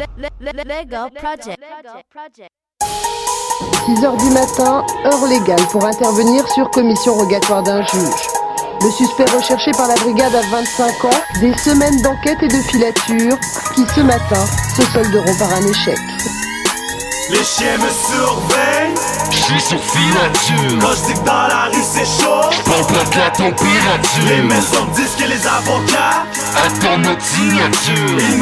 Lego Project. 6h du matin, heure légale pour intervenir sur commission rogatoire d'un juge. Le suspect recherché par la brigade a 25 ans, des semaines d'enquête et de filature qui ce matin se solderont par un échec. Les chiens me surveillent J'suis sur filature Quand je dis que dans la rue c'est chaud Pompe la température Les maisons me disent que les avocats Attends notre signature Ils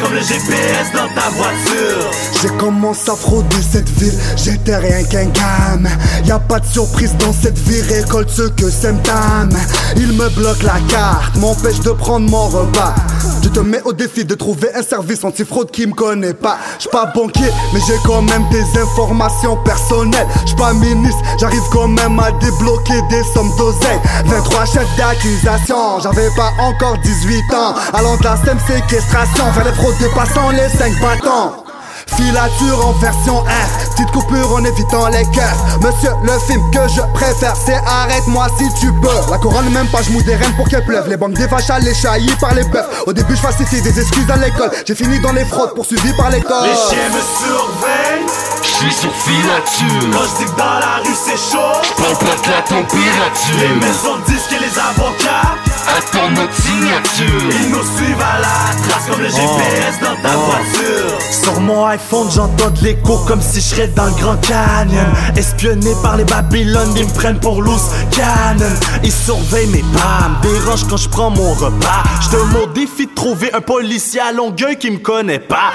comme le GPS dans ta voiture J'ai commencé à frauder cette ville, j'étais rien qu'un gamin. Y a pas de surprise dans cette vie, récolte ce que main. Il me bloque la carte, m'empêche de prendre mon repas. Te mets au défi de trouver un service anti-fraude qui me connaît pas. J'suis pas banquier, mais j'ai quand même des informations personnelles. J'suis pas ministre, j'arrive quand même à débloquer des sommes d'oseille. 23 chefs d'accusation, j'avais pas encore 18 ans. Allant de la SEM séquestration vers les fraudes dépassant les 5 bâtons. Filature en version R, petite coupure en évitant les cœurs. Monsieur, le film que je préfère, c'est Arrête-moi si tu peux. La couronne, même pas, je mouille des reines pour qu'elle pleuve. Les banques des vaches à les chaillis par les bœufs. Au début, je falsifie des excuses à l'école. J'ai fini dans les fraudes, poursuivi par l'école. Les chiens me surveillent J'suis sur filature Quand je dis que dans la rue c'est chaud Pompe la température Les maisons me disent que les avocats Attends notre signature Ils nous suivent à la trace comme le GPS dans ta voiture Sur mon iPhone j'entends de l'écho comme si je serais dans le Grand Canyon. Espionné par les Babylone, ils me prennent pour loose cannon. Ils surveillent mes pas, me dérangent quand je prends mon repas. J'te mon défi de trouver un policier à Longueuil qui me connaît pas.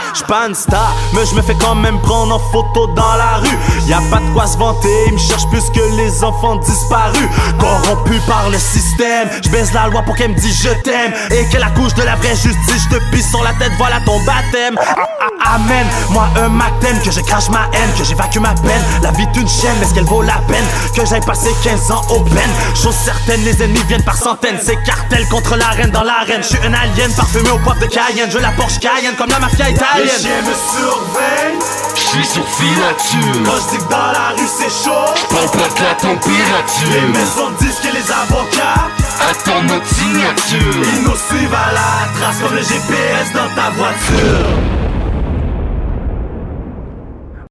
Une star, mais je me fais quand même prendre en photo dans la rue. Y a pas de quoi se vanter, ils me cherchent plus que les enfants disparus. Corrompus par le système, je baisse la loi pour qu'elle me dise je t'aime. Et qu'elle accouche de la vraie justice, je te pisse sur la tête, voilà ton baptême. Ah, ah, Moi un Macten, que je crache ma haine, que j'évacue ma peine. La vie d'une chienne, est-ce qu'elle vaut la peine Que j'aille passer 15 ans au peine? Chose certaine, les ennemis viennent par centaines. C'est cartel contre la reine dans l'arène. Je suis un alien parfumé au poivre de Cayenne. Je la Porsche Cayenne comme la mafia italienne. Les chiens me surveillent. J'suis sur filature. Quand je dis que dans la rue c'est chaud. La température. Les maisons disent que les avocats Attends notre signature. Ils nous suivent à la trace comme le GPS dans ta voiture